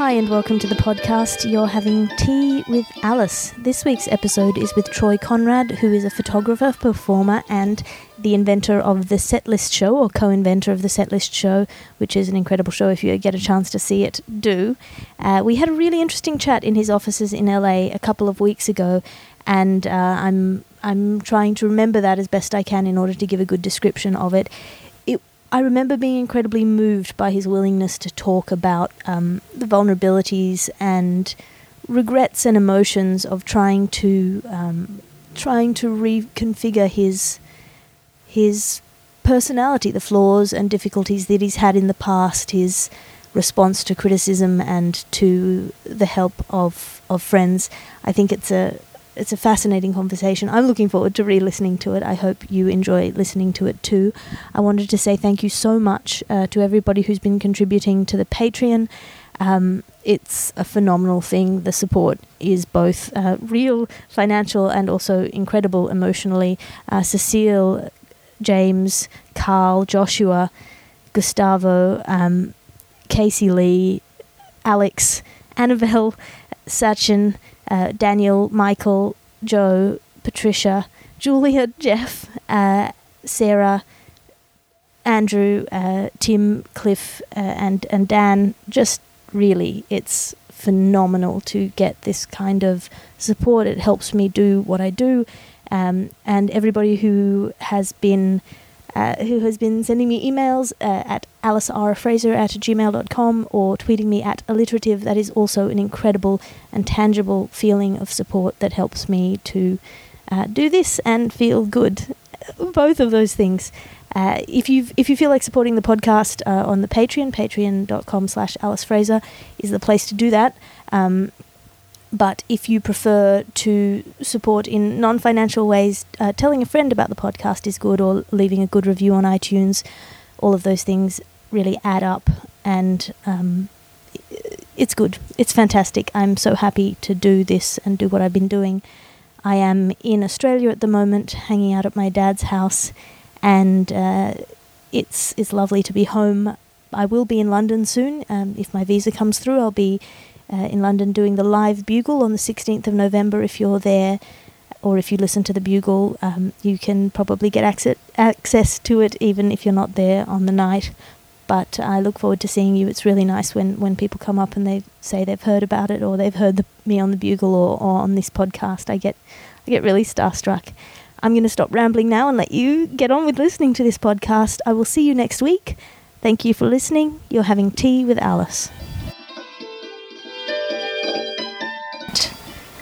Hi, and welcome to the podcast. You're having tea with Alice. This week's episode is with Troy Conrad, who is a photographer, performer, and the inventor of the Setlist Show, or co inventor of the Setlist Show, which is an incredible show. If you get a chance to see it, do. Uh, we had a really interesting chat in his offices in LA a couple of weeks ago, and uh, I'm, I'm trying to remember that as best I can in order to give a good description of it. I remember being incredibly moved by his willingness to talk about um, the vulnerabilities and regrets and emotions of trying to um, trying to reconfigure his his personality, the flaws and difficulties that he's had in the past, his response to criticism and to the help of of friends. I think it's a it's a fascinating conversation. I'm looking forward to re-listening to it. I hope you enjoy listening to it too. I wanted to say thank you so much uh, to everybody who's been contributing to the Patreon. Um, it's a phenomenal thing. The support is both uh, real, financial, and also incredible emotionally. Uh, Cecile, James, Carl, Joshua, Gustavo, um, Casey Lee, Alex, Annabelle, Sachin, uh, Daniel, Michael, Joe, Patricia, Julia, Jeff, uh, Sarah, Andrew, uh, Tim, Cliff, uh, and and Dan. Just really, it's phenomenal to get this kind of support. It helps me do what I do, um, and everybody who has been uh, who has been sending me emails uh, at alicerfraser at gmail.com or tweeting me at alliterative. That is also an incredible and tangible feeling of support that helps me to uh, do this and feel good. Both of those things. Uh, if you if you feel like supporting the podcast uh, on the Patreon, patreon.com slash Alice Fraser is the place to do that. Um, but if you prefer to support in non financial ways, uh, telling a friend about the podcast is good, or leaving a good review on iTunes. All of those things really add up, and um, it's good. It's fantastic. I'm so happy to do this and do what I've been doing. I am in Australia at the moment, hanging out at my dad's house, and uh, it's it's lovely to be home. I will be in London soon. Um, if my visa comes through, I'll be uh, in London doing the live bugle on the 16th of November. If you're there, or if you listen to the bugle, um, you can probably get access access to it even if you're not there on the night. But I look forward to seeing you. It's really nice when, when people come up and they say they've heard about it or they've heard the, me on the bugle or, or on this podcast. I get I get really starstruck. I'm going to stop rambling now and let you get on with listening to this podcast. I will see you next week. Thank you for listening. You're having tea with Alice.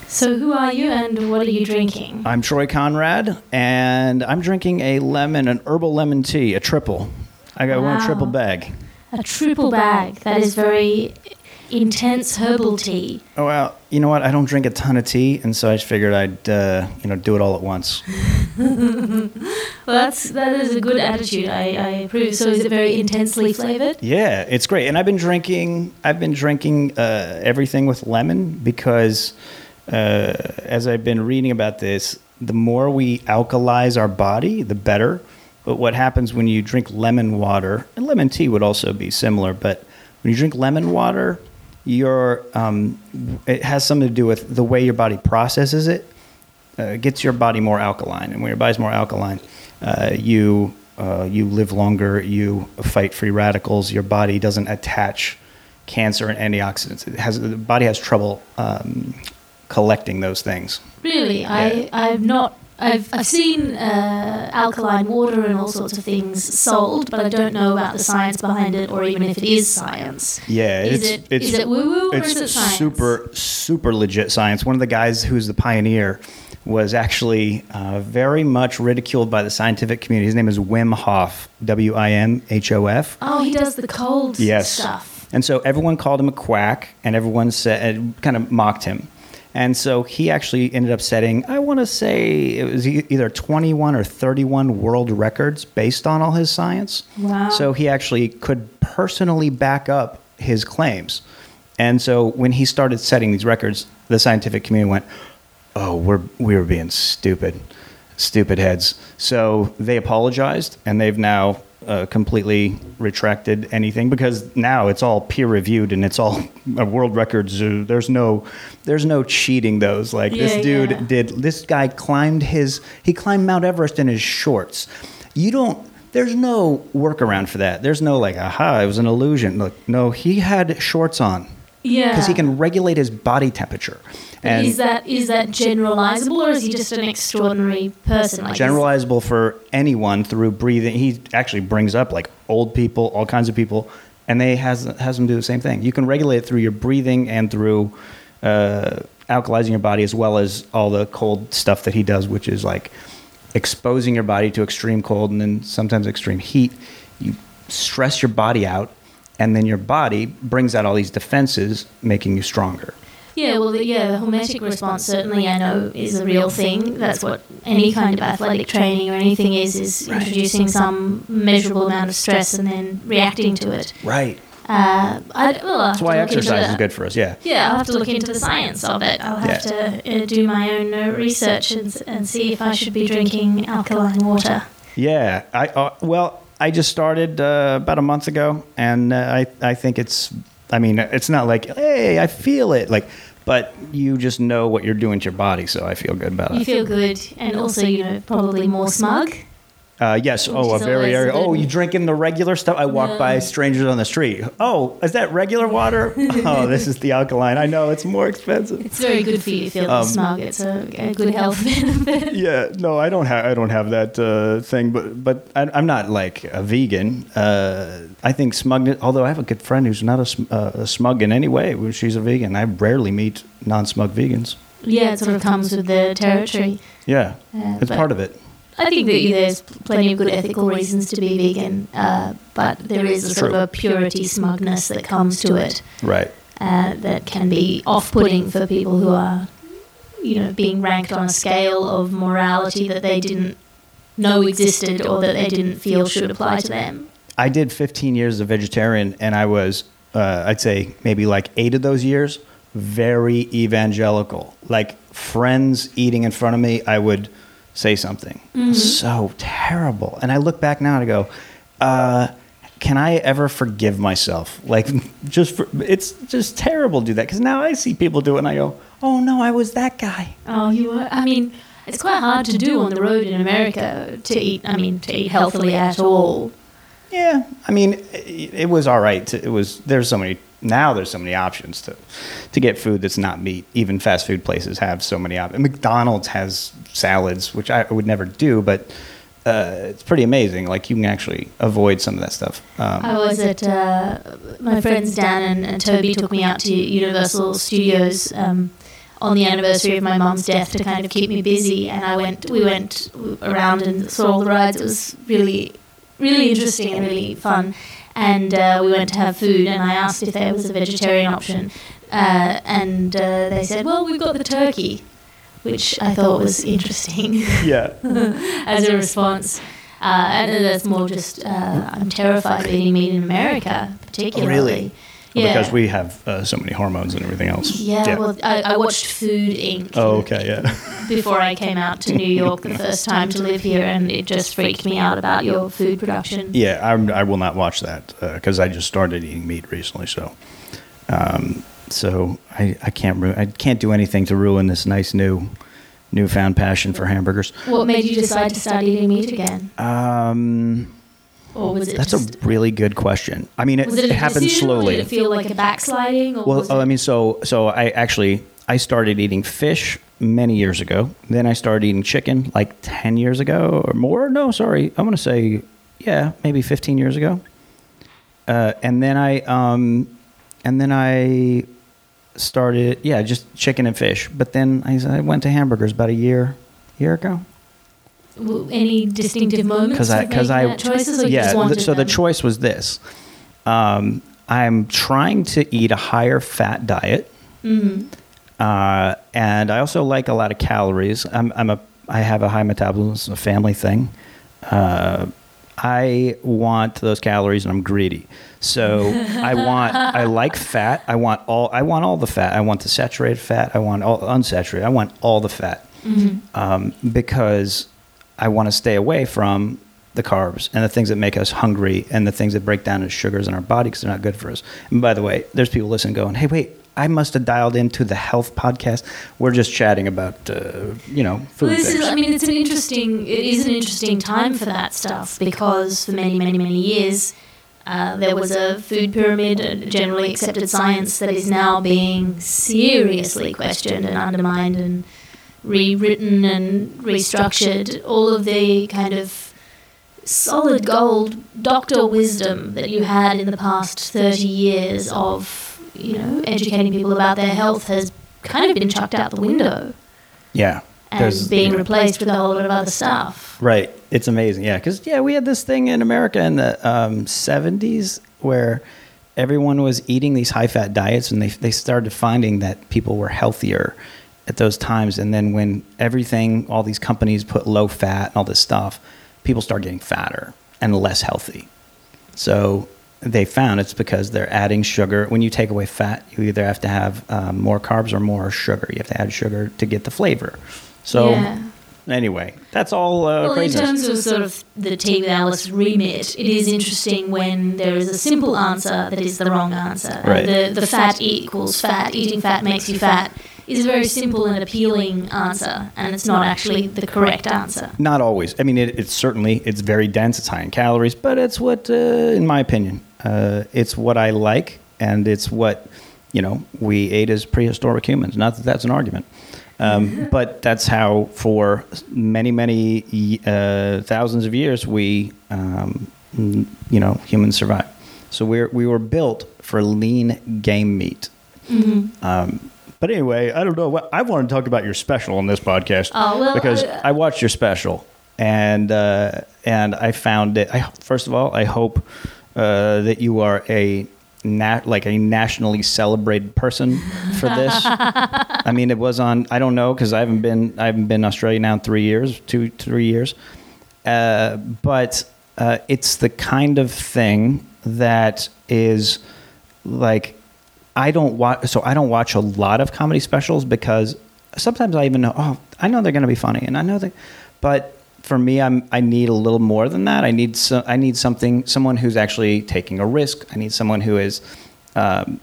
So, who are you and what are you drinking? I'm Troy Conrad, and I'm drinking a lemon, an herbal lemon tea, a triple. I got one triple bag. A triple bag. That is very intense herbal tea. Oh well, you know what? I don't drink a ton of tea, and so I just figured I'd uh, you know do it all at once. well, that's that is a good attitude. I, I approve. So is it very intensely flavored? Yeah, it's great. And I've been drinking. I've been drinking uh, everything with lemon because uh, as I've been reading about this, the more we alkalize our body, the better. But what happens when you drink lemon water, and lemon tea would also be similar, but when you drink lemon water, your um, it has something to do with the way your body processes it. Uh, gets your body more alkaline, and when your body's more alkaline, uh, you uh, you live longer. You fight free radicals. Your body doesn't attach cancer and antioxidants. It has the body has trouble um, collecting those things. Really, yeah. I I've not. I've, I've seen uh, alkaline water and all sorts of things sold, but I don't know about the science behind it, or even if it is science. Yeah, is it's, it it's, is it woo woo or is it science? super super legit science. One of the guys who's the pioneer was actually uh, very much ridiculed by the scientific community. His name is Wim Hof, W I M H O F. Oh, he does the cold yes. stuff. And so everyone called him a quack, and everyone said kind of mocked him. And so he actually ended up setting, I want to say it was either 21 or 31 world records based on all his science. Wow. So he actually could personally back up his claims. And so when he started setting these records, the scientific community went, "Oh, we're we were being stupid, stupid heads." So they apologized, and they've now uh, completely retracted anything because now it's all peer reviewed and it's all a world record zoo. There's no, there's no cheating those. Like Yeah, this dude yeah. did. This guy climbed his. He climbed Mount Everest in his shorts. You don't. There's no workaround for that. There's no like, aha, it was an illusion. Look, no, he had shorts on Yeah. because he can regulate his body temperature. And is that is that generalizable, or is he just an extraordinary person? Like, generalizable for anyone through breathing. He actually brings up like old people, all kinds of people, and they has has them do the same thing. You can regulate it through your breathing and through uh, alkalizing your body, as well as all the cold stuff that he does, which is like exposing your body to extreme cold and then sometimes extreme heat. You stress your body out, and then your body brings out all these defenses, making you stronger. Yeah, well, the, yeah, the hormetic response certainly I know is a real thing. That's what any kind of athletic training or anything is: is Right. introducing some measurable amount of stress and then reacting to it. Right. Uh, I, well, That's why exercise is good for us. Yeah. Yeah, I'll have to look into the science of it. I'll have to uh, do my own uh, research and, and see if I should be drinking alkaline water. Yeah, I uh, well, I just started uh, about a month ago, and uh, I I think it's. I mean, it's not like hey, I feel it, like, but you just know what you're doing to your body, so I feel good about it. You feel good, and also you know probably more smug. Uh, yes. Oh, a very. area. Oh, you drinking the regular stuff? I walk No. by strangers on the street. Oh, is that regular water? oh, this is the alkaline. I know it's more expensive. It's very good for you to feel Um, smug. It's a, a good health benefit. Yeah, no, I don't have I don't have that uh, thing, but but I, I'm not like a vegan. Uh, I think smugness. Although I have a good friend who's not a, sm- uh, a smug in any way. She's a vegan. I rarely meet non-smug vegans. yeah, it sort of comes with the territory. Yeah, Uh, it's part of it. I think that there's plenty of good ethical reasons to be vegan, uh, but there is a sort of a purity smugness that comes to it Right. uh, that can be off-putting for people who are, you know, being ranked on a scale of morality that they didn't know existed or that they didn't feel should apply to them. I did 15 years as a vegetarian, and I was, uh, I'd say, maybe like eight of those years, very evangelical. Like friends eating in front of me, I would say something so terrible. And I look back now and I go, uh, can I ever forgive myself? Like, just for, it's just terrible to do that because now I see people do it and I go, oh no, I was that guy. Oh, you were. I mean, it's quite hard to do on the road in America to eat. I mean, to eat healthily at all. Yeah, I mean, it, it was all right. To, it was there's so many now. There's so many options to to get food that's not meat. Even fast food places have so many options. McDonald's has salads, which I would never do, but uh, it's pretty amazing. Like you can actually avoid some of that stuff. Um, I was at uh, my friends Dan and, and Toby took me out to Universal Studios um, on the anniversary of my mum's death to kind of keep me busy, and I went. We went around and saw all the rides. It was really, really interesting and really fun. And uh, we went to have food, and I asked if there was a vegetarian option, uh, and uh, they said, "Well, we've got the turkey," which I thought was interesting yeah, as a response. Uh, and that's more just uh, I'm terrified of eating meat in America, particularly. really? Yeah. because we have uh, so many hormones and everything else. yeah, well, I, I watched Food Inc. oh, okay, yeah. before I came out to New York the first time to live here, and it just freaked me out about your food production. Yeah, I'm, I will not watch that because I just started eating meat recently. So, um, so I, I can't ru- I can't do anything to ruin this nice new newfound passion for hamburgers. What made you decide to start eating meat again, Um, or was it that's just, a really good question. I mean, it, it, it a happened decision, or slowly. Did it feel like a backsliding? Or Well, oh, I mean, so so I actually I started eating fish many years ago. Then I started eating chicken like ten years ago or more. No, sorry, I'm gonna say yeah, maybe fifteen years ago. Uh, and then I um, and then I started yeah, just chicken and fish. But then I, I went to hamburgers about a year year ago. Any distinctive moments? because I because I choices, or yeah. just th- wanted so the choice was this: um, I'm trying to eat a higher fat diet, Mhm. uh, and I also like a lot of calories. I'm I'm a I have a high metabolism, it's a family thing. Uh, I want those calories, and I'm greedy. So I want I like fat. I want all I want all the fat. I want the saturated fat. I want all unsaturated. I want all the fat Mhm. um, because I want to stay away from the carbs and the things that make us hungry and the things that break down as sugars in our body because they're not good for us. And by the way, there's people listening going, hey, wait, I must have dialed into the health podcast. We're just chatting about, uh, you know, food. Well, this things. is, I mean, it's an interesting, it is an interesting time for that stuff because for many, many, many years, uh, there was a food pyramid, a generally accepted science that is now being seriously questioned and undermined and rewritten and restructured. All of the kind of solid gold doctor wisdom that you had in the past 30 years of, you know, educating people about their health has kind of been chucked out the window yeah. and being replaced with a whole lot of other stuff. Right. It's amazing. Yeah. Because, yeah, we had this thing in America in the um, 70s where everyone was eating these high fat diets and they, they started finding that people were healthier at those times. And then when everything, all these companies put low fat and all this stuff, people start getting fatter and less healthy. So they found it's because they're adding sugar. When you take away fat, you either have to have um, more carbs or more sugar. You have to add sugar to get the flavor. So Yeah. anyway, that's all uh, Well, in terms of sort of the with Alice remit, it is interesting when there is a simple answer that is the wrong answer. Right. The, the fat equals fat, eating fat makes you fat, is a very simple and appealing answer, and it's not actually the correct answer. Not always. I mean, it, it's certainly it's very dense. It's high in calories, but it's what, uh, in my opinion, uh, it's what I like, and it's what you know we ate as prehistoric humans. Not that that's an argument, um, but that's how for many, many uh, thousands of years we, um, you know, humans survived. So we're we were built for lean game meat. Um, but anyway, I don't know. what I want to talk about your special on this podcast Oh, well, because uh, I watched your special and uh, and I found it. I, first of all, I hope uh, that you are a nat- like a nationally celebrated person for this. I mean, it was on. I don't know because I haven't been. I haven't been Australia now in three years, two three years. Uh, but uh, it's the kind of thing that is like I don't watch. So I don't watch a lot of comedy specials because sometimes I even know. Oh, I know they're going to be funny, and I know that. But for me, I'm I need a little more than that. I need so, I need something someone who's actually taking a risk. I need someone who is. Um,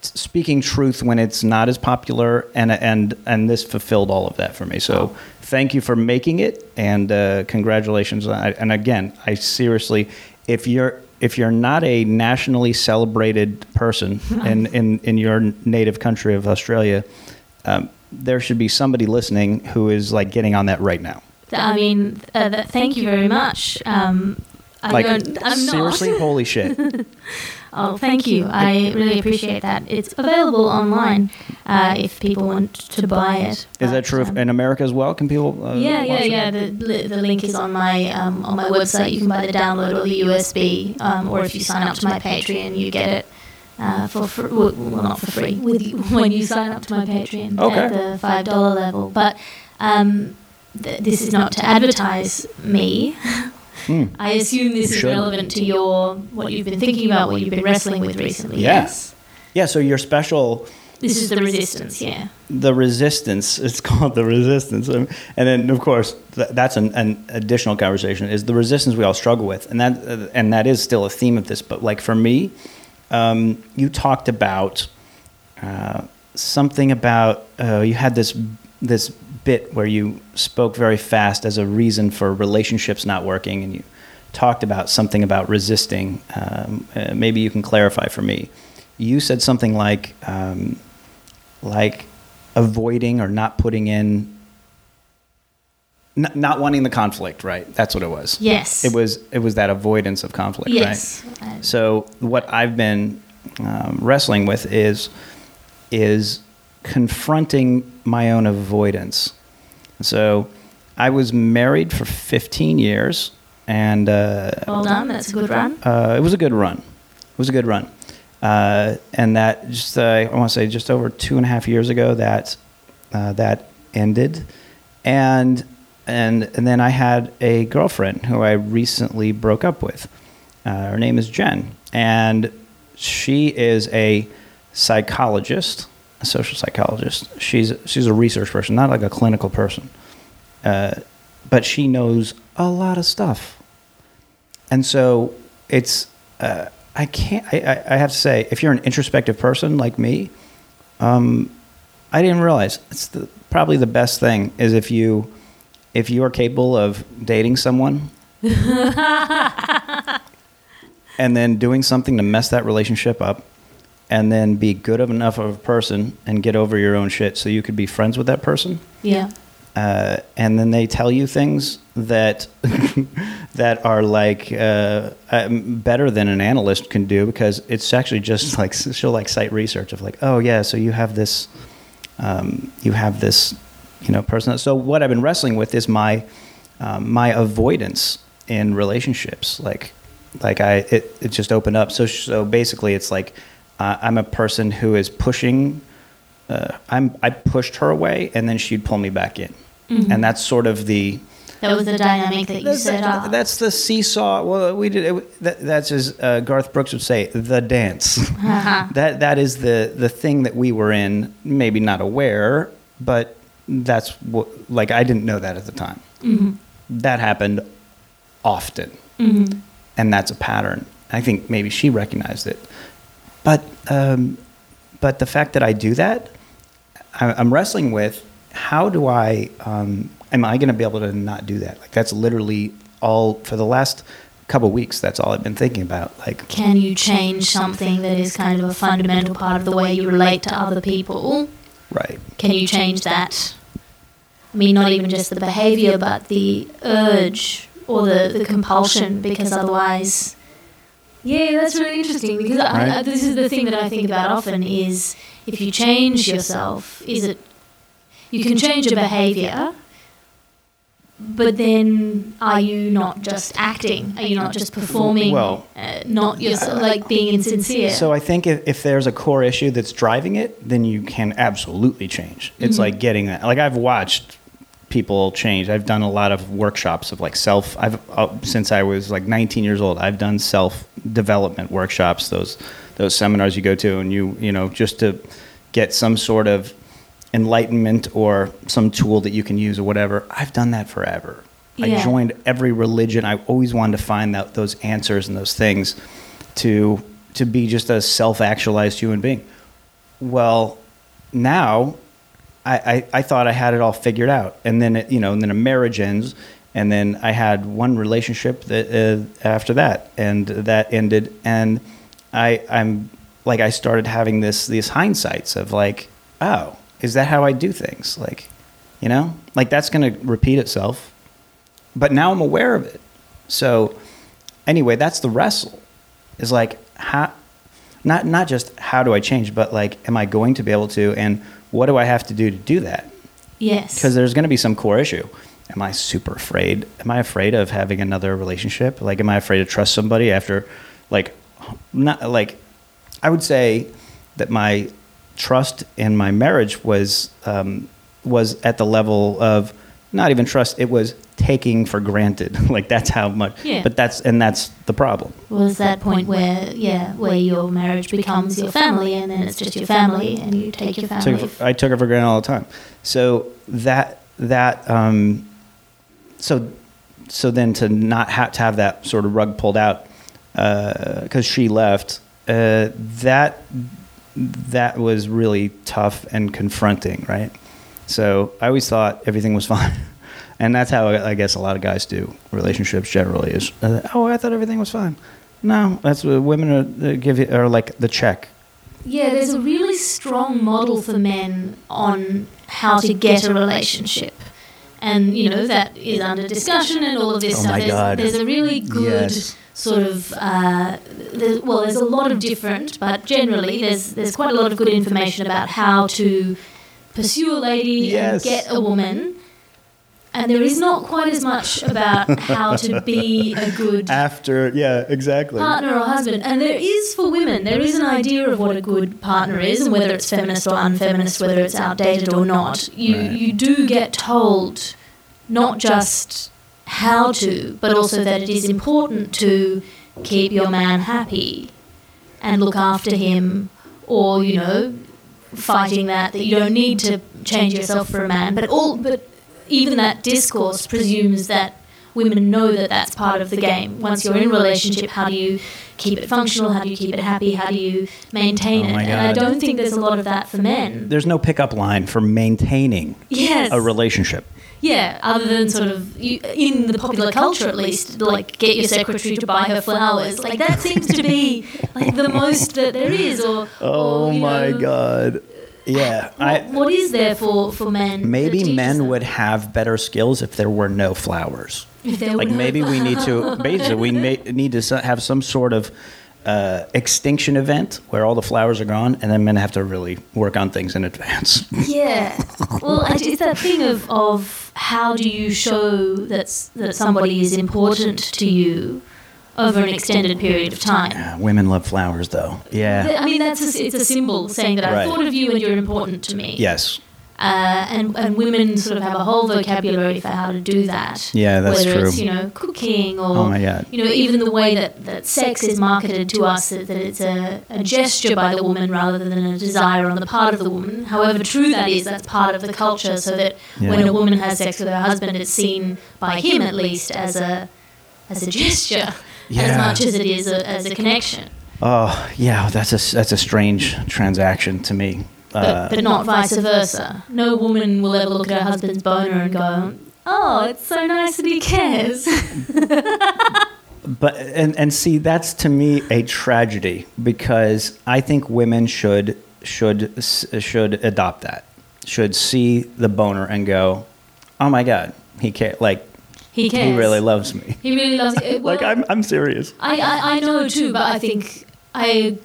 speaking truth when it's not as popular and and and this fulfilled all of that for me so thank you for making it and uh, congratulations and again i seriously if you're if you're not a nationally celebrated person in, in, in your native country of australia um, there should be somebody listening who is like getting on that right now I mean, uh, that, thank you very much. Um, I like don't, I'm seriously not. holy shit Oh, thank you. I really appreciate that. It's available online uh, if people want to buy it. is that true um, in america as well can people uh, yeah, yeah, watch it? yeah. The, the link is on my um, on my website. You can buy the download or the USB, um, or if you sign up to my Patreon, you get it uh, for free. Well, well, not for free. With you, when you sign up to my Patreon Okay. at the five dollar level. But um, th- this is not to advertise me. Hmm. I assume this is relevant to your what you've been thinking about, what you've been wrestling with recently. Yes. yeah so your special This is the resistance. Yeah. the resistance it's called the resistance Um, and then of course th- that's an, an additional conversation is the resistance we all struggle with and that uh, and that is still a theme of this but like for me um, you talked about uh, something about uh, you had this this bit where you spoke very fast as a reason for relationships not working and you talked about something about resisting um, uh, maybe you can clarify for me you said something like um, like avoiding or not putting in n- not wanting the conflict right that's what it was Yes. it was it was that avoidance of conflict Yes. right so what i've been um, wrestling with is is confronting my own avoidance so i was married for 15 years and uh, well done. That's a good run. uh, it was a good run. It was a good run. Uh, and that just, uh, I want to say just over two and a half years ago that, uh, that ended. And, and, and then I had a girlfriend who I recently broke up with. Uh, her name is Jen. And she is a psychologist, a social psychologist. She's, she's a research person, not like a clinical person. Uh, but she knows a lot of stuff and so it's uh, I can't. I, I, I have to say, if you're an introspective person like me, um, I didn't realize it's the, probably the best thing is if you if you are capable of dating someone and then doing something to mess that relationship up and then be good of enough of a person and get over your own shit so you could be friends with that person? Yeah. uh, and then they tell you things that that are like uh, um, better than an analyst can do because it's actually just like she'll like cite research of like oh yeah so you have this um, you have this you know person. So what I've been wrestling with is my um, my avoidance in relationships. Like like I it, it just opened up. So so basically it's like uh, I'm a person who is pushing uh, I'm I pushed her away and then she'd pull me back in and that's sort of the That was the dynamic that you set up. that's the seesaw. Well, we did it, that, that's as uh, Garth Brooks would say, the dance. Uh-huh. that that is the the thing that we were in. Maybe not aware, but that's what. Like I didn't know that at the time. Mm-hmm. That happened often, Mm-hmm. and that's a pattern. I think maybe she recognized it, but um, but the fact that I do that, I, I'm wrestling with. How do I? Um, am I going to be able to not do that? Like that's literally all for the last couple weeks. That's all I've been thinking about. Like Can you change something that is kind of a fundamental part of the way you relate to other people? right, Can you change that? I mean, not even just the behavior, but the urge or the, the compulsion, because otherwise. Yeah, that's really interesting because I, I, this is the thing that I think about often is if you change yourself, is it you can change your behavior, but then are you not just acting? Are you not just performing? Well- uh, not yourself, like being insincere. So I think if, if there's a core issue that's driving it, then you can absolutely change. It's like getting that. Like I've watched people change. I've done a lot of workshops of like self. I've uh, since I was like 19 years old. I've done self development workshops. Those those seminars you go to, and you you know just to get some sort of enlightenment or some tool that you can use or whatever. I've done that forever. I joined every religion. I always wanted to find out those answers and those things to to be just a self-actualized human being. Well, now I, I, I thought I had it all figured out, and then it, you know, and then a marriage ends, and then I had one relationship that uh, after that, and that ended, and I I'm like I started having this these hindsights of like, oh, is that how I do things? Like, you know, like that's to repeat itself, but now I'm aware of it. So anyway, that's the wrestle. Is like how not not just how do I change, but like am I going to be able to and what do I have to do to do that? yes. Because there's going to be some core issue. Am I super afraid? Am I afraid of having another relationship? Like am I afraid to trust somebody after like not like I would say that my trust in my marriage was um, was at the level of not even trust. It was taking for granted. like that's how much. Yeah. But that's and that's the problem. was that point where yeah where your marriage becomes your family and then it's just your family and you take your family took, I took it for granted all the time. So that that um, so so then to not have to have that sort of rug pulled out because she left, uh, that that was really tough and confronting, right? So I always thought everything was fine. And that's how I guess a lot of guys do relationships generally is, uh, oh, I thought everything was fine. No, that's what women are, give you, are like the check. yeah there's a really strong model for men on how to get a relationship and you know that is under discussion and all of this Oh stuff my there's, God. there's a really good Yes. sort of uh, there's, well there's a lot of different but generally there's there's quite a lot of good information about how to pursue a lady Yes. and get a woman and there is not quite as much about how to be a good After, yeah, exactly. partner or husband. And there is for women, there is an idea of what a good partner is, and whether it's feminist or unfeminist, whether it's outdated or not. You Right. you do get told not just how to, but also that it is important to keep your man happy and look after him, or you know, fighting that that you don't need to change yourself for a man. But all but even that discourse presumes that women know that that's part of the game. Once you're in a relationship, how do you keep it functional? How do you keep it happy? How do you maintain Oh it? And I don't think there's a lot of that for men. There's no pickup line for maintaining Yes. a relationship. Yeah, other than sort of you, in the popular culture at least, like get your secretary to buy her flowers. Like that seems to be like the most that there is. Or Oh or, you my know, god. Yeah. Uh, I What, what is there for for men? maybe men them? would have better skills if there were no flowers. If there Like were- maybe we need to basically we may, need to have some sort of uh, extinction event where all the flowers are gone, and then men have to really work on things in advance. Yeah. Well, I- it's that thing of, of how do you show that's, that somebody is important to you over an extended period of time? Yeah, women love flowers, though. Yeah. I mean, that's a, it's a symbol saying that Right. thought of you and you're important to me. Yes. Uh, and, and women sort of have a whole vocabulary for how to do that. Yeah, that's Whether true. Whether it's, you know, cooking or, Oh my God. you know, even the way that, that sex is marketed to us, that, that it's a, a gesture by the woman rather than a desire on the part of the woman. However true that is, that's part of the culture, so that Yeah. when a woman has sex with her husband, it's seen by him at least as a, as a gesture as much as it is a, as a connection. Oh, yeah. That's a that's a strange transaction to me. But, Uh, but not vice versa. No woman will ever look at her husband's boner and go, "Oh, it's so nice that he cares." but and and see that's to me a tragedy because I think women should should should adopt that. Should see the boner and go, "Oh my god, he care like he cares. he really loves me." He really loves it. like I'm I'm serious. I, I, I know too, but I think I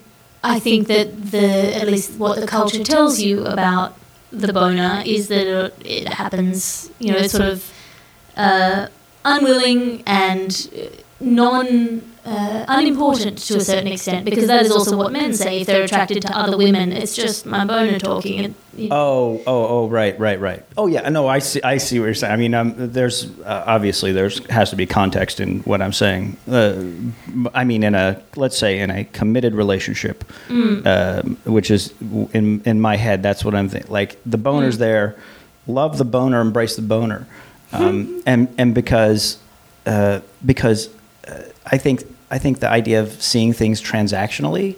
I think that the at least what the culture tells you about the boner is that it, happens, you know, sort of uh, unwilling and non uh, unimportant to a certain extent because that is also what men say if they're attracted to other women. It's just my boner talking. You know, Oh, oh, oh, right, right, right. Oh, yeah. No, I see. I see what you're saying. I mean, um, there's uh, obviously there's has to be context in what I'm saying. Uh, I mean, in a let's say in a committed relationship, um, which is in in my head, that's what I'm thinking. Like the boner's there, love the boner, embrace the boner, um, and and because uh, because uh, I think I think the idea of seeing things transactionally,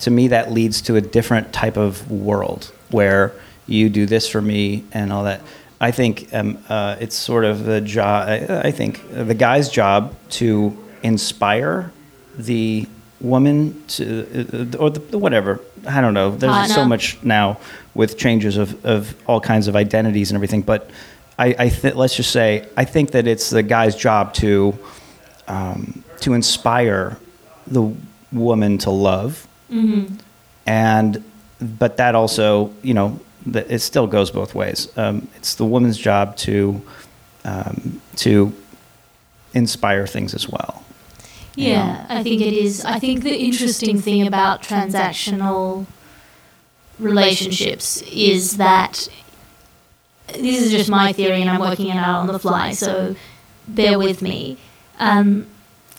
to me, that leads to a different type of world where you do this for me and all that. I think um, uh, it's sort of the job. I, think the guy's job to inspire the woman to, uh, or the, whatever. I don't know. There's so much now with changes of, of all kinds of identities and everything. But I, I th- let's just say I think that it's the guy's job to um, to inspire the woman to love, and but that also you know it still goes both ways. Um, it's the woman's job to um, to inspire things as well. Yeah, I think it is. I think the interesting thing about transactional relationships is that this is just my theory and I'm working it out on the fly, so bear with me. Um,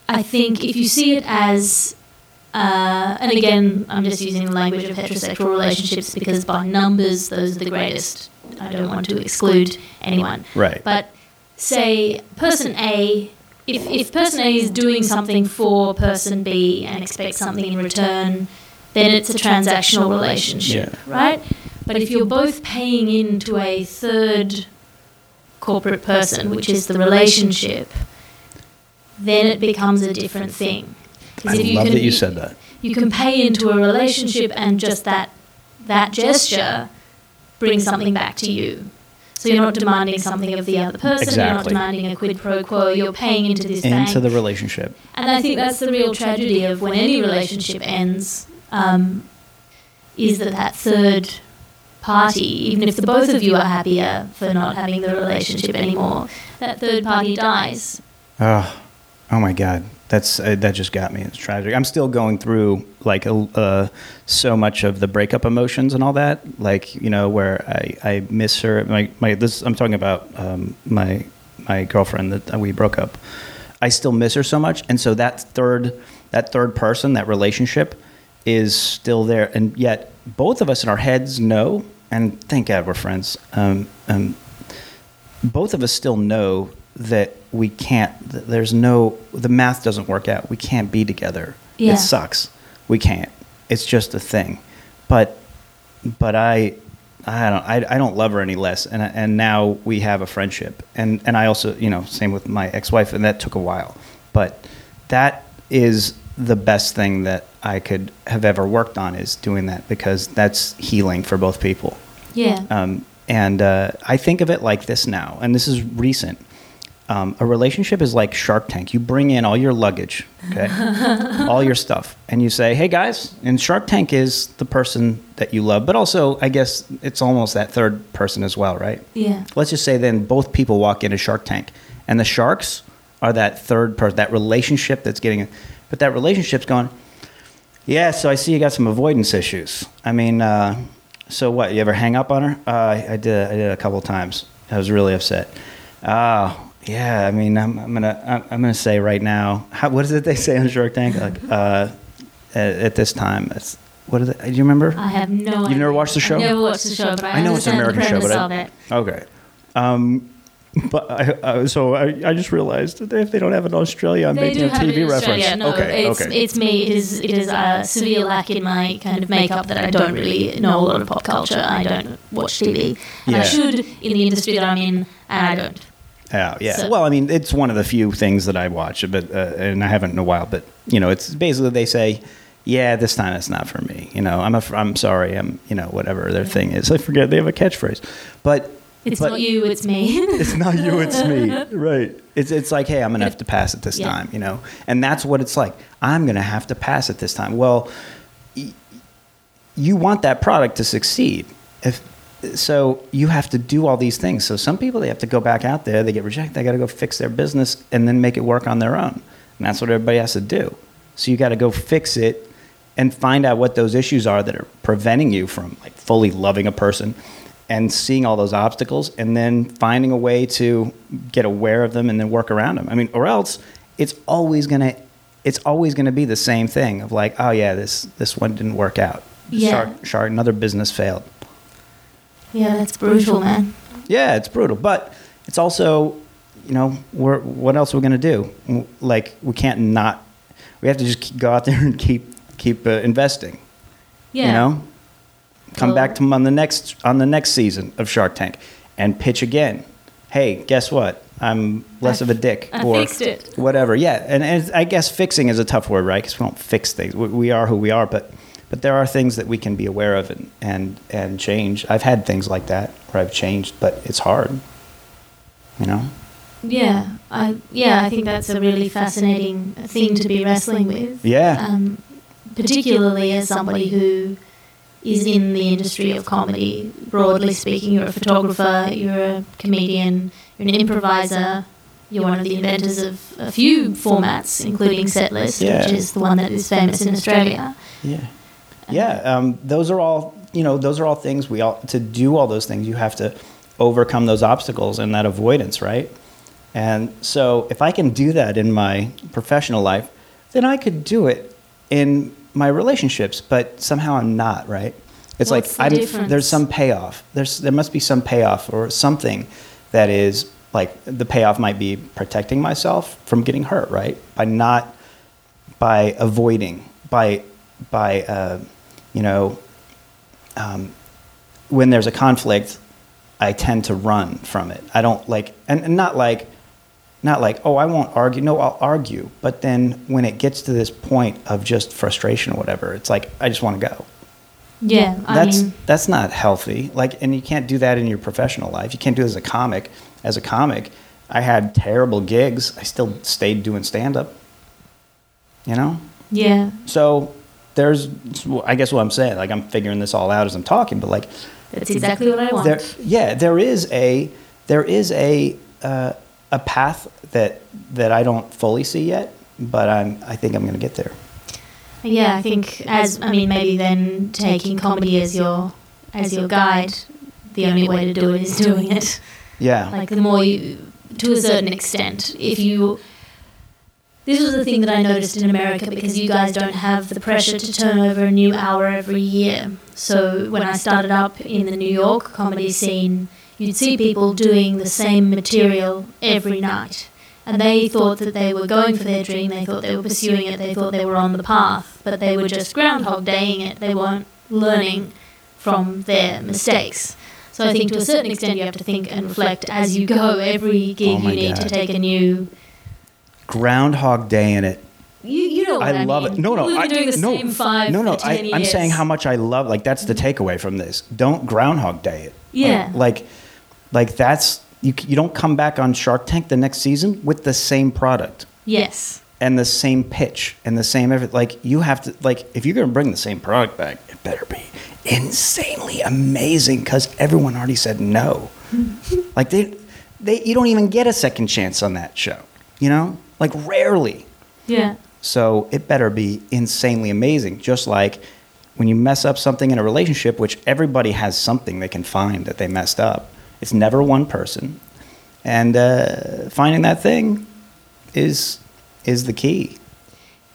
I think if you see it as, uh, and again, I'm just using the language of heterosexual relationships because by numbers, those are the greatest. I don't want to exclude anyone. Right. But say person A, if, if person A is doing something for person B and expects something in return, then it's a transactional relationship, Yeah. right? But if you're both paying into a third corporate person, which is the relationship, then it becomes a different thing. I if love can- that you said that. You can pay into a relationship and just that that gesture brings something back to you. So you're not demanding something of the other person. You're not demanding a quid pro quo. You're paying into this bank. Into the relationship. and I think that's the real tragedy of when any relationship ends, um, is that that third party, even if the both of you are happier for not having the relationship anymore, that third party dies. Oh, oh my God, that's uh, that just got me. It's tragic. I'm still going through like uh, so much of the breakup emotions and all that. Like you know, where I, I miss her. My my this I'm talking about um, my my girlfriend that we broke up. I still miss her so much, and so that third that third person, that relationship, is still there, and yet both of us in our heads know, and thank God we're friends. Um, um, both of us still know that we can't. There's no the math doesn't work out. We can't be together. Yeah. It sucks. We can't. It's just a thing. But but I I don't I, I don't love her any less and and now we have a friendship and and I also you know same with my ex-wife and that took a while but that is the best thing that I could have ever worked on is doing that because that's healing for both people Yeah. um, and uh, I think of it like this now, and this is recent. Um, a relationship is like Shark Tank. You bring in all your luggage, okay, all your stuff, and you say, "Hey guys," and Shark Tank is the person that you love, but also I guess it's almost that third person as well, right? yeah. Let's just say then both people walk into Shark Tank, and the sharks are that third person, that relationship that's getting, but that relationship's going. Yeah, so I see you got some avoidance issues. I mean, uh, so what? You ever hang up on her? Uh, I, did. I did a couple times. I was really upset. Oh, yeah. I mean, I'm, I'm gonna. I'm, I'm gonna say right now. How, what is it they say on Shark Tank? Like, uh, at, at this time, it's what is it? Do you remember? I have no. You've never watched the show? I've never watched the show, but I, I know it's an American show, but I- it. Okay. Um, but I, uh, so I, I just realized that if they don't have in Australia, I'm They making a have it TV in reference. No, okay, it's, okay. it's me. It is it is a severe lack in my kind of makeup that I don't really know a lot of pop culture. I don't watch TV. And Yeah. I should in the industry that I'm in, and I don't. Yeah, yeah. so- Well, I mean, it's one of the few things that I watch, but uh, and I haven't in a while. But you know, it's basically they say, "Yeah, this time it's not for me." You know, I'm a, I'm sorry, I'm you know whatever their thing is. I forget they have a catchphrase, but It's but- not you, it's me. it's not you, it's me. Right. It's it's like, hey, I'm gonna have to pass it this Yeah. time, you know, and that's what it's like. I'm gonna have to pass it this time. Well, you want that product to succeed. If so, you have to do all these things. So some people they have to go back out there, they get rejected, they got to go fix their business and then make it work on their own, and that's what everybody has to do. So you got to go fix it and find out what those issues are that are preventing you from like fully loving a person and seeing all those obstacles and then finding a way to get aware of them and then work around them. I mean, or else it's always going to it's always going to be the same thing of like, oh yeah, this this one didn't work out. Yeah. Shark, shark, another business failed. Yeah, that's brutal, man. Yeah, it's brutal, but it's also, you know, we're, what else are we going to do? Like, we can't not. We have to just keep, go out there and keep keep uh, investing. Yeah. You know, come Well- back to 'em on the next on the next season of Shark Tank and pitch again. Hey, guess what? I'm less I of a dick, I or fixed it. whatever. Yeah, and, and I guess fixing is a tough word, right? Because we don't fix things. We, we are who we are, but but there are things that we can be aware of and and and change. I've had things like that where I've changed, but it's hard. You know. Yeah, I yeah, I think that's a really fascinating thing to be wrestling with. Yeah. Um, particularly as somebody who is in the industry of comedy, broadly speaking, you're a photographer, you're a comedian, you're an improviser, you're one of the inventors of a few formats, including Setlist, Yeah. which is the one that is famous in Australia. Yeah. Yeah. Um, those are all, you know, those are all things we all, to do all those things, you have to overcome those obstacles and that avoidance, right? And so if I can do that in my professional life, then I could do it in my relationships, but somehow I'm not, right? It's What's the like I'm, there's some payoff. There's, there must be some payoff or something that is like the payoff might be protecting myself from getting hurt, right? By not by avoiding, by by uh, you know, um, when there's a conflict, I tend to run from it. I don't like, and, and not like, not like, oh, I won't argue. No, I'll argue. But then when it gets to this point of just frustration or whatever, it's like I just want to go. Yeah, I That's mean, that's not healthy. Like, and you can't do that in your professional life. You can't do it as a comic. As a comic, I had terrible gigs. I still stayed doing stand up. You know, yeah, so there's, I guess what I'm saying, like I'm figuring this all out as I'm talking, but like, that's exactly what I want. there, yeah, there is a, there is a, uh, a path that that I don't fully see yet, but I'm, I think I'm going to get there. Yeah, I think as I mean maybe then taking comedy as your as your guide, the only way to do it is doing it. Yeah, Like the more you, to a certain extent, if you. This was the thing that I noticed in America because you guys don't have the pressure to turn over a new hour every year. So when I started up in the New York comedy scene, you'd see people doing the same material every night. And they thought that they were going for their dream, they thought they were pursuing it, they thought they were on the path, but they were just groundhog daying it. They weren't learning from their mistakes. So I think to a certain extent you have to think and reflect as you go. Every gig Oh you need to take a new. Groundhog Day in it. You, you know I, I love mean. it. No, no, We've I, doing the no, same five no, no. for 10 I, I'm saying how much I love. Like that's the takeaway from this. Don't Groundhog Day it. Yeah. Like, like that's you. You don't come back on Shark Tank the next season with the same product Yes. and the same pitch and the same everything. Like you have to like if you're gonna bring the same product back, it better be insanely amazing because everyone already said no. like they, they, you don't even get a second chance on that show. You know, like rarely. Yeah. So it better be insanely amazing. Just like when you mess up something in a relationship, which everybody has something they can find that they messed up. It's never one person, and uh, finding that thing is is the key.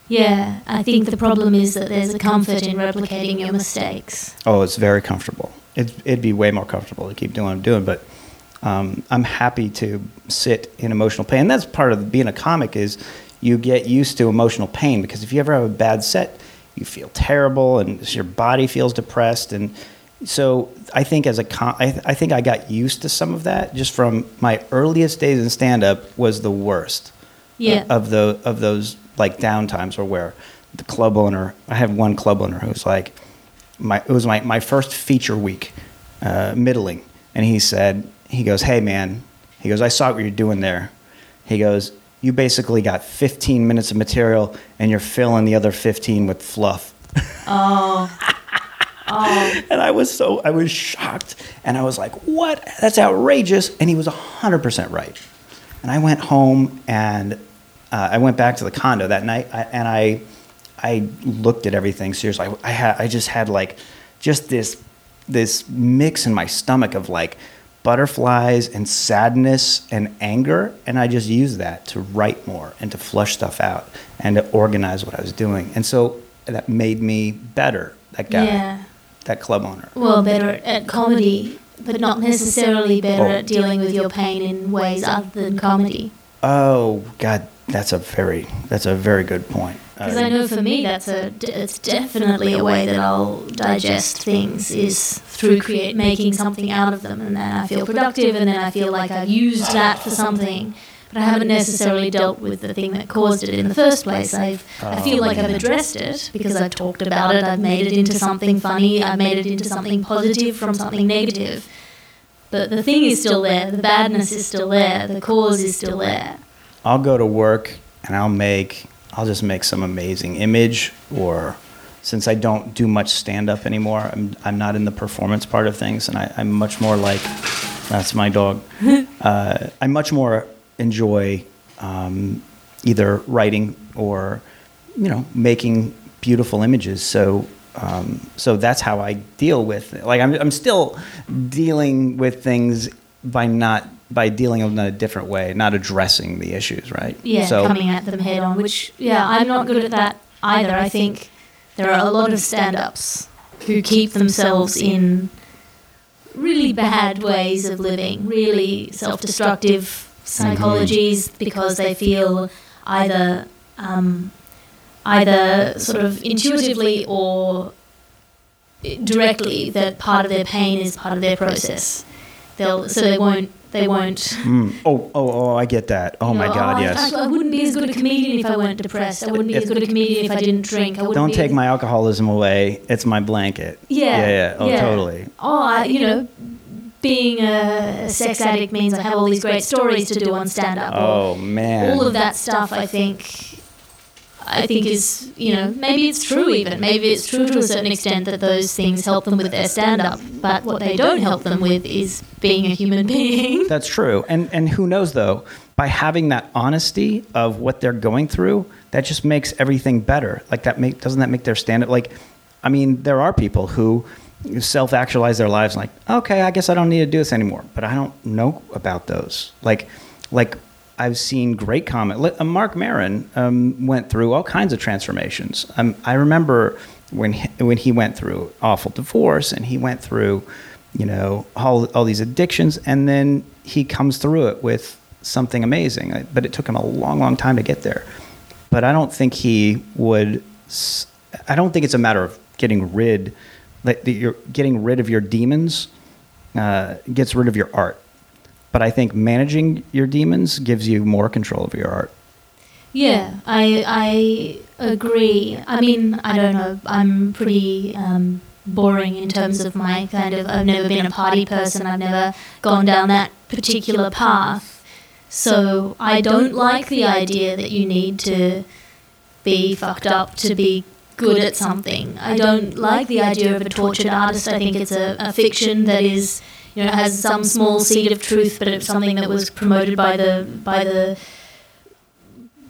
Yeah, I think the problem is that there's a comfort in replicating your mistakes. Oh, it's very comfortable. It, it'd be way more comfortable to keep doing what I'm doing, but um, I'm happy to sit in emotional pain. That's part of being a comic is you get used to emotional pain because if you ever have a bad set, you feel terrible and your body feels depressed. And so I think as a com- I, I think I got used to some of that just from my earliest days in stand up was the worst Yeah. of the of those like down times or where the club owner I have one club owner who's like my it was my, my first feature week uh, middling and he said he goes hey man he goes I saw what you're doing there he goes you basically got 15 minutes of material and you're filling the other 15 with fluff Oh. Oh. and I was so I was shocked, and I was like, "What? That's outrageous!" And he was hundred percent right. And I went home, and uh, I went back to the condo that night, and I I looked at everything seriously. I, I had I just had like just this this mix in my stomach of like butterflies and sadness and anger, and I just used that to write more and to flush stuff out and to organize what I was doing, and so that made me better. That guy Yeah. that club owner. Well, better at comedy, but not necessarily better Oh. at dealing with your pain in ways other than comedy. Oh God, that's a very that's a very good point. Because Uh, I know for me, that's a it's definitely a way that I'll digest things is through create making something out of them, and then I feel productive, and then I feel like I've used that for something. But I haven't necessarily dealt with the thing that caused it in the first place. I've I feel like I've addressed it because I've talked about it. I've made it into something funny. I've made it into something positive from something negative. But the thing is still there. The badness is still there. The cause is still there. I'll go to work and I'll make I'll just make some amazing image or since I don't do much stand up anymore, I'm I'm not in the performance part of things and I, I'm much more like that's my dog. uh, I much more enjoy um, either writing or you know making beautiful images. So um, so that's how I deal with it. Like I'm I'm still dealing with things by not by dealing with them in a different way, not addressing the issues, right? yeah, So coming at them head on, which, yeah, I'm not good at that either. I think there are a lot of stand ups who keep themselves in really bad ways of living, really self destructive psychologies because they feel either. Um, either sort of intuitively or directly that part of their pain is part of their process. They'll so they won't they won't Mm. Oh, oh, oh! I get that. Oh my know, God, I- yes. I, I wouldn't be as good a comedian if I weren't depressed. I wouldn't be If- as good a comedian if I didn't drink. I Don't take as- my alcoholism away. It's my blanket. Yeah, yeah, yeah. Oh, yeah. totally. Oh, I, you know, being a sex addict means I have all these great stories to do on stand up. Oh man. all of that stuff. I think. I think is you know maybe it's true even maybe it's true to a certain extent that those things help them with their stand up but what they don't help them with is being a human being That's true. And and who knows though, by having that honesty of what they're going through, that just makes everything better. Like that make doesn't that make their stand up like I mean, there are people who self actualize their lives like, okay, I guess I don't need to do this anymore. But I don't know about those. Like like I've seen great comment. uh, Marc Maron um, went through all kinds of transformations. Um, I remember when he, when he went through awful divorce, and he went through you know, all, all these addictions, and then he comes through it with something amazing. But it took him a long, long time to get there. But I don't think he would. I don't think it's a matter of getting rid, like you're getting rid of your demons, uh, gets rid of your art. But I think managing your demons gives you more control of your art. Yeah, I I agree. I mean, I don't know. I'm pretty um, boring in terms of my kind of. I've never been a party person. I've never gone down that particular path. So I don't like the idea that you need to be fucked up to be good at something. I don't like the idea of a tortured artist. I think it's a, a fiction that is, you know, has some small seed of truth, but it's something that was promoted by the by the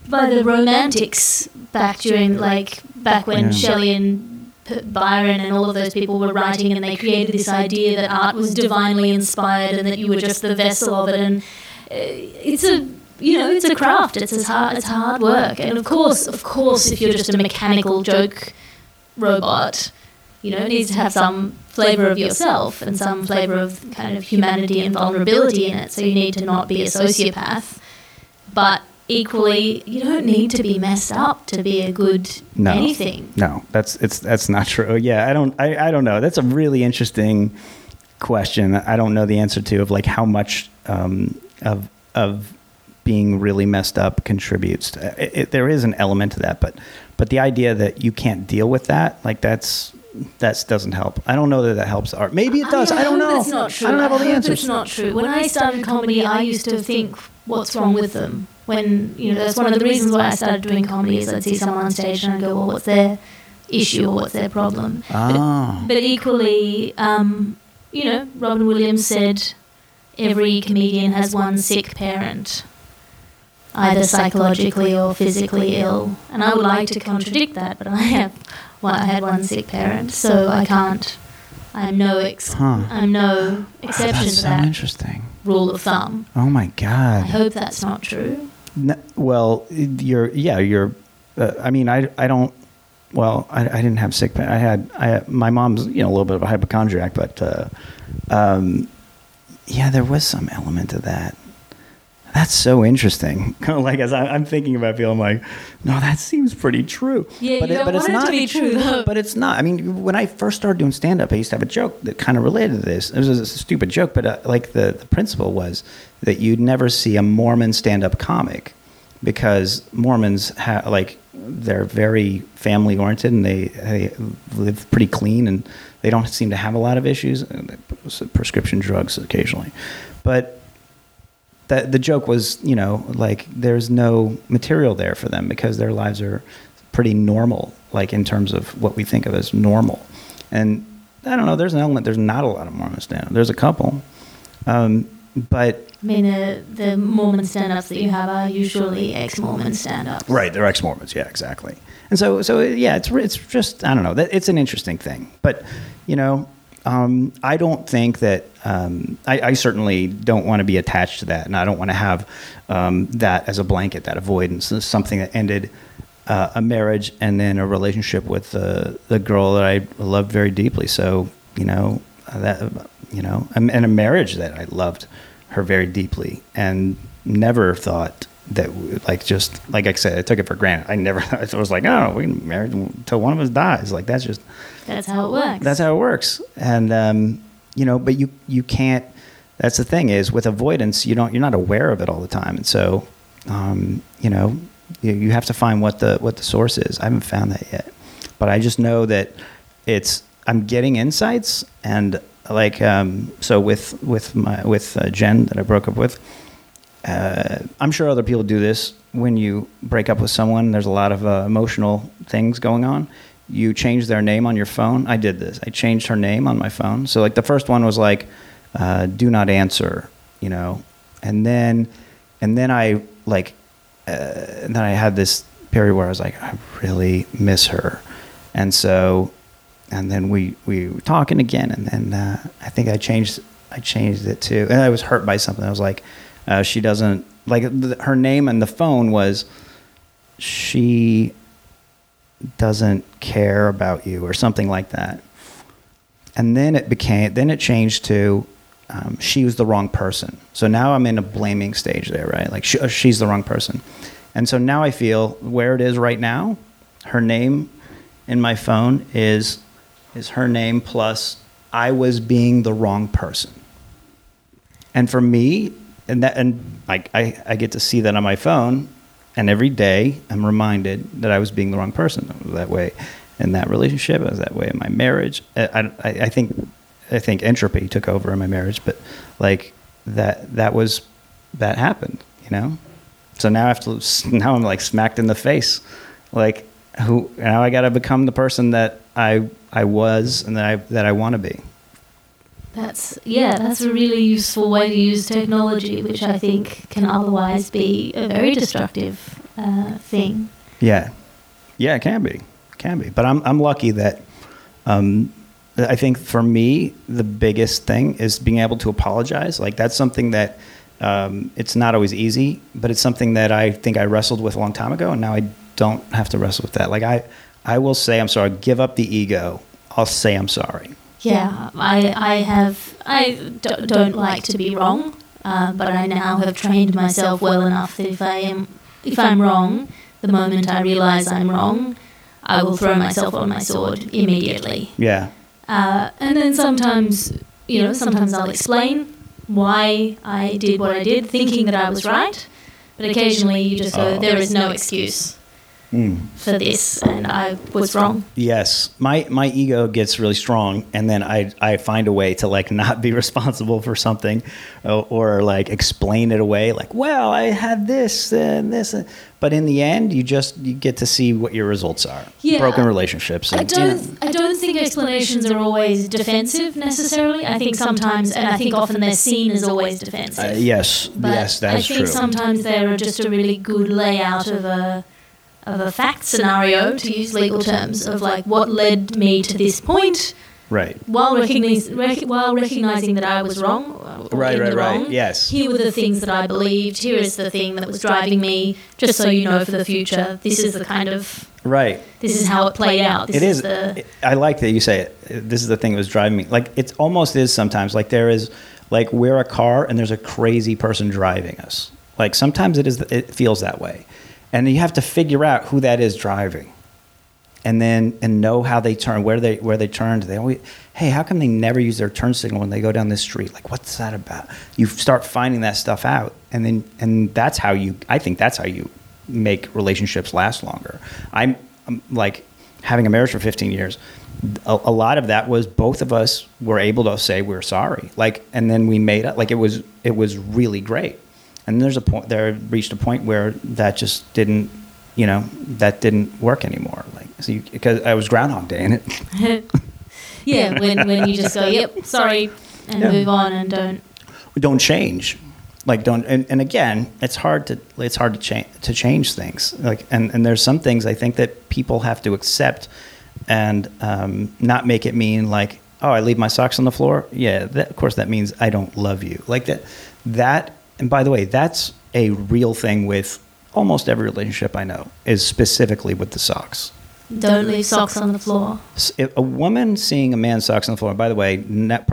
by the romantics back during like back when yeah. Shelley and Byron and all of those people were writing, and they created this idea that art was divinely inspired and that you were just the vessel of it. And uh, it's a you know it's a craft. It's as hard it's hard work. And of course, of course, if you're just a mechanical joke robot, you know, it needs to have some flavor of yourself and some flavor of kind of humanity and vulnerability in it. So you need to not be a sociopath, but equally, you don't need to be messed up to be a good no, anything. No, that's it's that's not true. Yeah, I don't I, I don't know. That's a really interesting question. I don't know the answer to of like how much um, of of being really messed up contributes. To, it, it, there is an element to that, but but the idea that you can't deal with that, like that's that doesn't help. I don't know that that helps art. Maybe it does. I, I don't know. That's not true. I don't have all the answers. It's not true. When I started comedy, I used to think, "What's wrong with them?" when you know that's one of the reasons why I started doing comedy is I'd see someone on stage and I'd go, well, what's their issue or what's their problem? Oh. But, but equally, um, you know, Robin Williams said every comedian has one sick parent, either psychologically or physically ill, and I would like to contradict that, but I have, well, I had one sick parent, so I can't. I'm no ex- huh. I'm no exception that's to so that interesting. rule of thumb. Oh my god! I hope that's not true. No, well, you're yeah, you're. Uh, I mean, I I don't. Well, I, I didn't have sick. I had I my mom's you know a little bit of a hypochondriac, but uh, um, yeah, there was some element to that. That's so interesting. like as I, am thinking about people, I'm like, no, that seems pretty true. Yeah, but, it, but it's not to be true. Though. But it's not. I mean, when I first started doing stand up, I used to have a joke that kind of related to this. It was a stupid joke, but uh, like the, the principle was that you'd never see a Mormon stand up comic because Mormons have like they're very family oriented and they, they live pretty clean and they don't seem to have a lot of issues, prescription drugs occasionally, but that the joke was, you know, like there's no material there for them because their lives are pretty normal, like in terms of what we think of as normal. And I don't know. There's an element. There's not a lot of Mormon stand-up. There's a couple, um, but I mean, uh, the Mormon stand-ups that you have are usually ex-Mormon stand-ups. Right, they're ex-Mormons. Yeah, exactly. And so, so yeah, it's it's just I don't know. It's an interesting thing, but you know, um, I don't think that um, I, I, certainly don't want to be attached to that, and I don't want to have um, that as a blanket, that avoidance. This something that ended uh, a marriage and then a relationship with the the girl that I loved very deeply. So you know that you know, and a marriage that I loved her very deeply, and never thought that like just like I said, I took it for granted. I never thought, I was like, oh, we married until one of us dies. Like that's just that's how it works. That's how it works. And um, you know, but you you can't. That's the thing is with avoidance, you don't you're not aware of it all the time, and so um, you know you, you have to find what the what the source is. I haven't found that yet, but I just know that it's I'm getting insights and like um, so with with my with uh, Jen that I broke up with. Uh, I'm sure other people do this when you break up with someone. There's a lot of uh, emotional things going on you change their name on your phone. I did this. I changed her name on my phone. So like the first one was like, uh, "Do not answer," you know, and then and then I like, uh, and then I had this period where I was like, I really miss her, and so, and then we we were talking again, and then uh, I think I changed I changed it too, and I was hurt by something. I was like, uh, she doesn't like her name and the phone was she doesn't care about you or something like that. and then it became then it changed to um, she was the wrong person. So now I'm in a blaming stage there, right? Like she, uh, she's the wrong person, and so now I feel where it is right now. Her name in my phone is is her name plus I was being the wrong person. And for me, and that and like I, I get to see that on my phone, and every day I'm reminded that I was being the wrong person. I was that way in that relationship. I was that way in my marriage. I, I, I think I think entropy took over in my marriage, but like that that was that happened, you know. So now I have to now I'm like smacked in the face, like who now I got to become the person that I I was and that I that I want to be. That's yeah, that's a really useful way to use technology, which I think can otherwise be a very destructive uh, thing. Yeah, yeah, it can be, can be. But I'm I'm lucky that um, I think for me the biggest thing is being able to apologize. Like that's something that um, it's not always easy, but it's something that I think I wrestled with a long time ago, and now I don't have to wrestle with that. Like I I will say I'm sorry. Give up the ego. I'll say I'm sorry. Yeah, I, I have, I d- don't like to be wrong, uh, but I now have trained myself well enough that if I am, if I'm wrong, the moment I realise I'm wrong, I will throw myself on my sword immediately. Yeah. Uh, and then sometimes, you know, sometimes I'll explain why I did what I did, thinking that I was right, but occasionally you just go, Oh. there is no excuse Mm. for this, and I was wrong. Yes, my my ego gets really strong, and then I I find a way to like not be responsible for something, or, or like explain it away. Like, well, I had this and this, but in the end, you just you get to see what your results are. Yeah. Broken relationships. I and, you know. don't. I don't think explanations are always defensive necessarily. I think sometimes, and I think often they're seen as always defensive. Uh, yes, But yes, that I think true. sometimes they're just a really good layout of a of a fact scenario, to use legal terms, of like what led me to this point, right, while recognizing rec- while recognizing that I was wrong. Or right, in right, the right. Yes, Here were the things that I believed. Here is the thing that was driving me. Just so you know, for the future, this is the kind of right. this is how it played out. This it is. the I like that you say it. This is the thing that was driving me. Like it almost is sometimes. Like there is, like we're a car and there's a crazy person driving us. Like sometimes it is. It feels that way, and you have to figure out who that is driving, and then and know how they turn, where they where they turned. They always, hey, how come they never use their turn signal when they go down this street? Like what's that about? You start finding that stuff out, and then and that's how you. I think that's how you make relationships last longer. I'm, I'm like having a marriage for 15 years. A, a lot of that was both of us were able to say we're sorry. Like, and then we made it. Like it was it was really great. And there's a point there reached a point where that just didn't, you know, that didn't work anymore. Like, so you, because I was Groundhog Day in it. yeah, when, when you just go, yep, sorry, and Yeah. move on and don't. don't change like don't and, and again it's hard to it's hard to change to change things like and and there's some things i think that people have to accept and um, not make it mean like oh i leave my socks on the floor yeah that, of course that means i don't love you like that that and by the way that's a real thing with almost every relationship i know is specifically with the socks Don't leave socks on the floor. If a woman seeing a man's socks on the floor. By the way,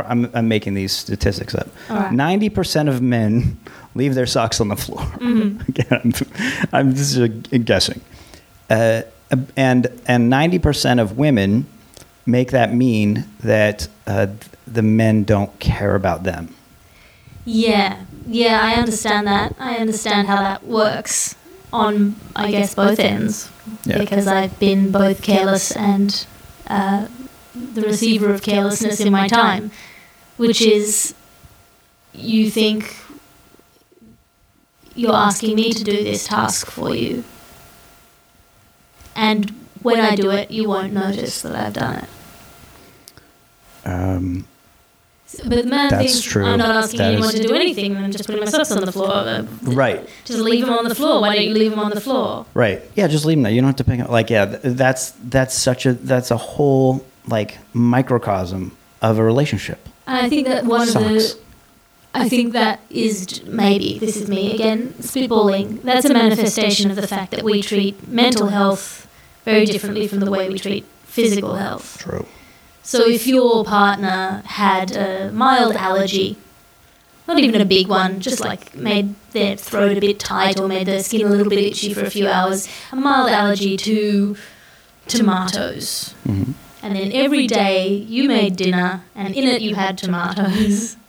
I'm, I'm making these statistics up. Right. Ninety percent of men leave their socks on the floor. Mm-hmm. Again, I'm, I'm just uh, guessing. Uh, and and ninety percent of women make that mean that uh, the men don't care about them. Yeah, yeah, I understand that. I understand how that works on, I guess, both ends. Yeah. Because I've been both careless and uh, the receiver of carelessness in my time, which is you think you're asking me to do this task for you. And when I do it, you won't notice that I've done it. Um, But the man That's thinks true. I'm not asking That anyone is- to do anything. I'm just putting my socks on the floor. Uh, right. Just leave them on the floor. Why don't you leave them on the floor? Right. Yeah, just leave them there. You don't have to pick up. Like, yeah, th- that's that's such a that's a whole like microcosm of a relationship. I think that one of the. I think that is j- maybe this is me again spitballing. That's a manifestation of the fact that we treat mental health very differently from the way we treat physical health. True. So if your partner had a mild allergy, not even a big one, just like made their throat a bit tight or made their skin a little bit itchy for a few hours, a mild allergy to tomatoes. Mhm. And then every day you made dinner and in it you had tomatoes.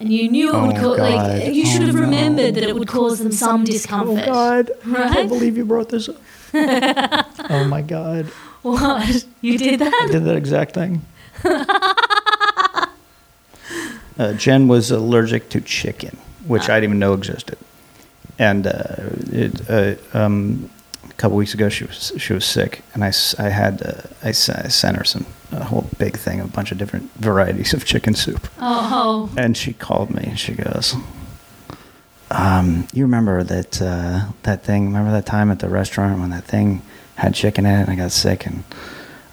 And you knew it would Oh, cause, like, you should Oh, have no. remembered that it would cause them some discomfort. Right I can't believe you brought this up. oh my God. What? You did that? I did that exact thing. uh, Jen was allergic to chicken, which I didn't even know existed. And uh, it, uh, um, a couple weeks ago, she was she was sick, and I, s- I had uh, I, s- I sent her some a whole big thing, a bunch of different varieties of chicken soup. Oh, And she called me and she goes, um, "You remember that uh, that thing? Remember that time at the restaurant when that thing had chicken in it and I got sick?" And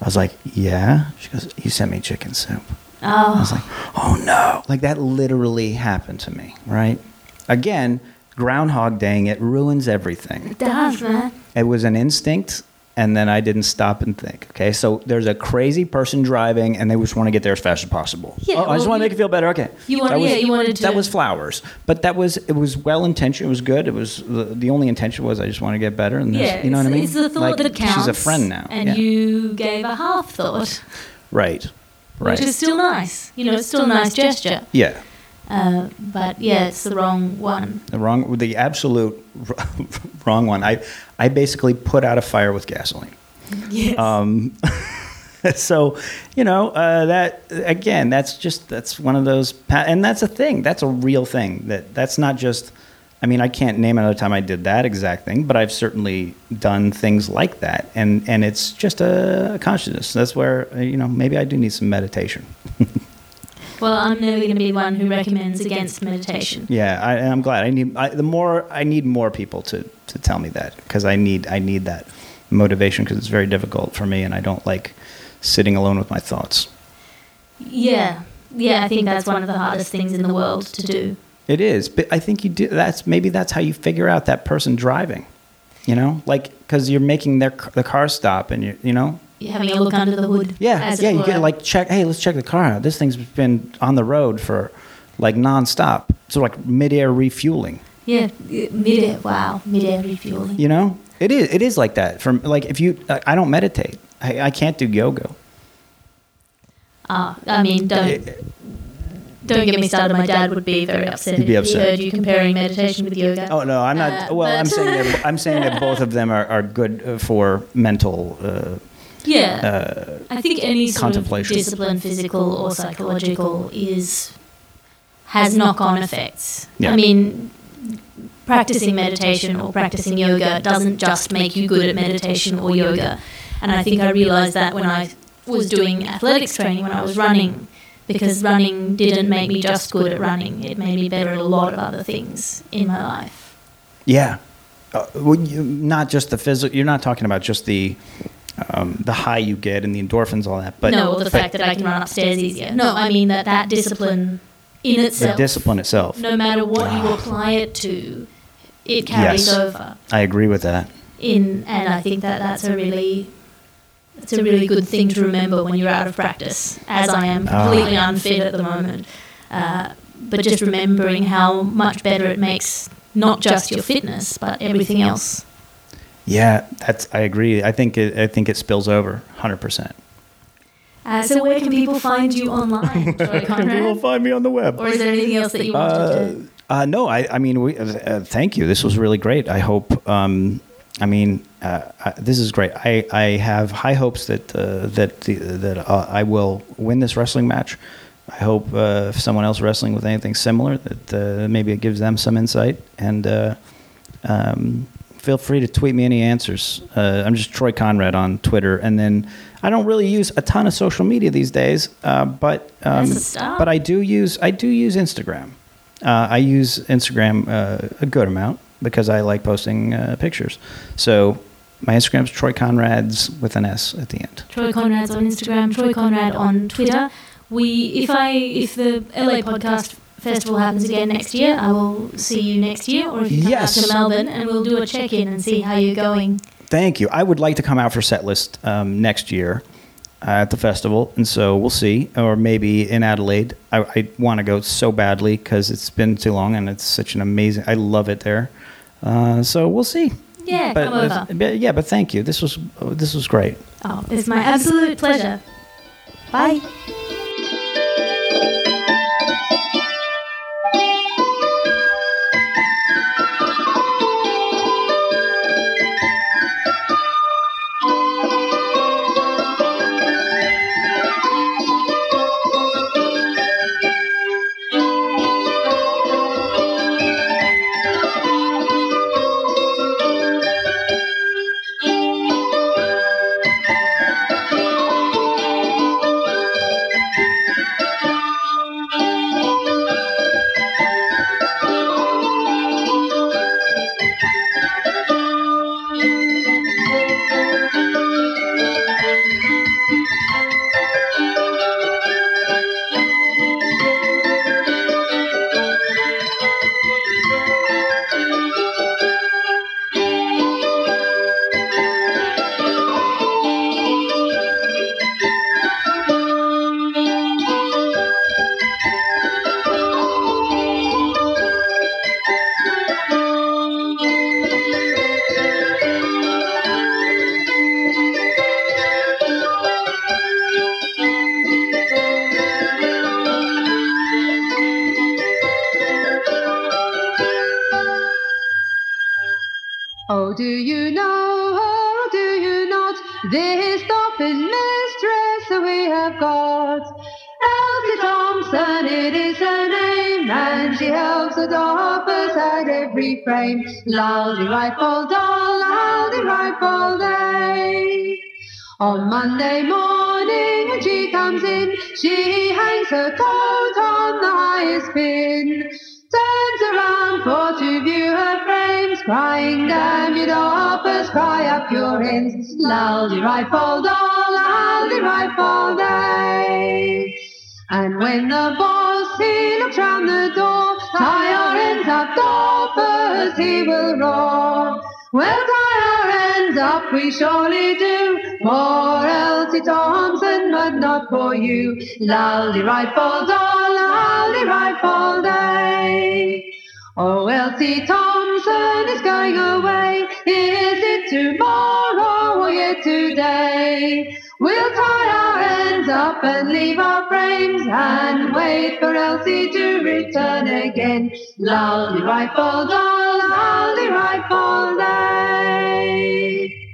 I was like, "Yeah." She goes, "You sent me chicken soup." Oh. I was oh, like, "Oh no!" Like that literally happened to me. Right? Again, Groundhog Daying it ruins everything. it does, man. It was an instinct, and then I didn't stop and think. Okay, so there's a crazy person driving, and they just want to get there as fast as possible. Yeah, Oh, I just want to make you feel better. Okay. You want- That was- yeah, you wanted to- That was flowers, but that was it was well intentioned. It was good. It was the, the only intention was I just want to get better, and Yeah, you know what I mean. It's the thought Like, that counts. She's a friend now. And yeah. you gave a half thought, right, right. which is still nice. You know, it's still a nice gesture. yeah. Uh, but yeah, it's the wrong one. The wrong, the absolute wrong one. I, I basically put out a fire with gasoline. Yes. Um, so, you know, uh, that again, that's just that's one of those, and that's a thing. That's a real thing. That that's not just. I mean, I can't name another time I did that exact thing, but I've certainly done things like that, and and it's just a consciousness. That's where you know maybe I do need some meditation. well, I'm never going to be one who recommends against meditation. Yeah, I, I'm glad. I need I, the more I need more people to to tell me that because I need I need that motivation because it's very difficult for me, and I don't like sitting alone with my thoughts. Yeah. Yeah, I think that's one of the hardest things in the world to do. It is, but I think you do. That's maybe that's how you figure out that person driving. You know, like because you're making their the car stop, and you you know, having a look under the hood. yeah, yeah. it You were. get like check. Hey, let's check the car out. This thing's been on the road for like nonstop. So like midair refueling. Yeah, mid-air. Wow, mid-air refueling. You know, it is it is like that. From like if you, I I don't meditate. I, I can't do yoga. Ah, I mean, don't don't get me started. My dad would be very upset He'd be if he upset. heard you comparing meditation with yoga. Oh no, I'm not. Uh, well, I'm saying that I'm saying that both of them are, are good uh, for mental. Uh, Yeah, uh, I think any sort of contemplation. discipline, physical or psychological, is has knock-on effects. Yeah. I mean, practicing meditation or practicing yoga doesn't just make you good at meditation or yoga. And I think I realized that when I was doing athletics training, when I was running, because running didn't make me just good at running. It made me better at a lot of other things in my life. Yeah, uh, well, you, not just the physical. You're not talking about just the um, the high you get and the endorphins, all that. But no, or the fact that I can run upstairs easier. No, I mean that that discipline in itself, the discipline itself. no matter what you apply it to, it carries Yes. over. I agree with that. In and I think that that's a really it's a really good thing to remember when you're out of practice, as I am Ah. completely unfit at the moment. Uh, but just remembering how much better it makes not just your fitness, but everything else. Yeah, that's. I agree. I think it. I think it spills over, hundred percent. Uh, so where can people find you online, Troy People find me on the web. Or is there anything else that you wanted Uh, to? uh, no, I, I mean, we, uh, uh, thank you. This was really great. I hope. Um, I mean, uh, I, this is great. I, I have high hopes that uh, that the, that uh, I will win this wrestling match. I hope uh, if someone else wrestling with anything similar that uh, maybe it gives them some insight. And uh, um, feel free to tweet me any answers. Uh, I'm just Troy Conrad on Twitter, and then I don't really use a ton of social media these days, uh, but um, That's a start. but I do use I do use Instagram. Uh, I use Instagram uh, a good amount because I like posting uh, pictures. So my Instagram is Troy Conrad's with an S at the end. Troy Conrad's on Instagram, Troy Conrad on Twitter. We, if I, if the LA Podcast Festival happens again next year, I will see you next year, or if you come Yes. out to Melbourne, and we'll do a check-in and see how you're going. Thank you. I would like to come out for set list um, next year. uh, at the festival, and so we'll see. Or maybe in Adelaide. I, I want to go so badly because it's been too long, and it's such an amazing. I love it there. Uh, so we'll see. Yeah, But, come over. but yeah, but thank you. This was this was great. Oh, it's my absolute pleasure. Bye. And she the doffers at every frame. Loudy rifle doll, loudy rifle day. On Monday morning when she comes in, she hangs her coat on the highest pin. Turns around for to view her frames, crying, damn you doffers, cry up your ends. Loudy rifle doll, loudy rifle day. And when the boss, he looks round the door, ends up, doffers, he will roar. Well, tie our ends up, we surely do, for Elsie Thompson, but not for you. Loudy rifle doll, loudy rifle day. Oh, Elsie Thompson is going away. Is it tomorrow or yet today? We'll tie our ends up and leave our frames and wait for Elsie to return again. Loudy rifle doll, loudy rifle day.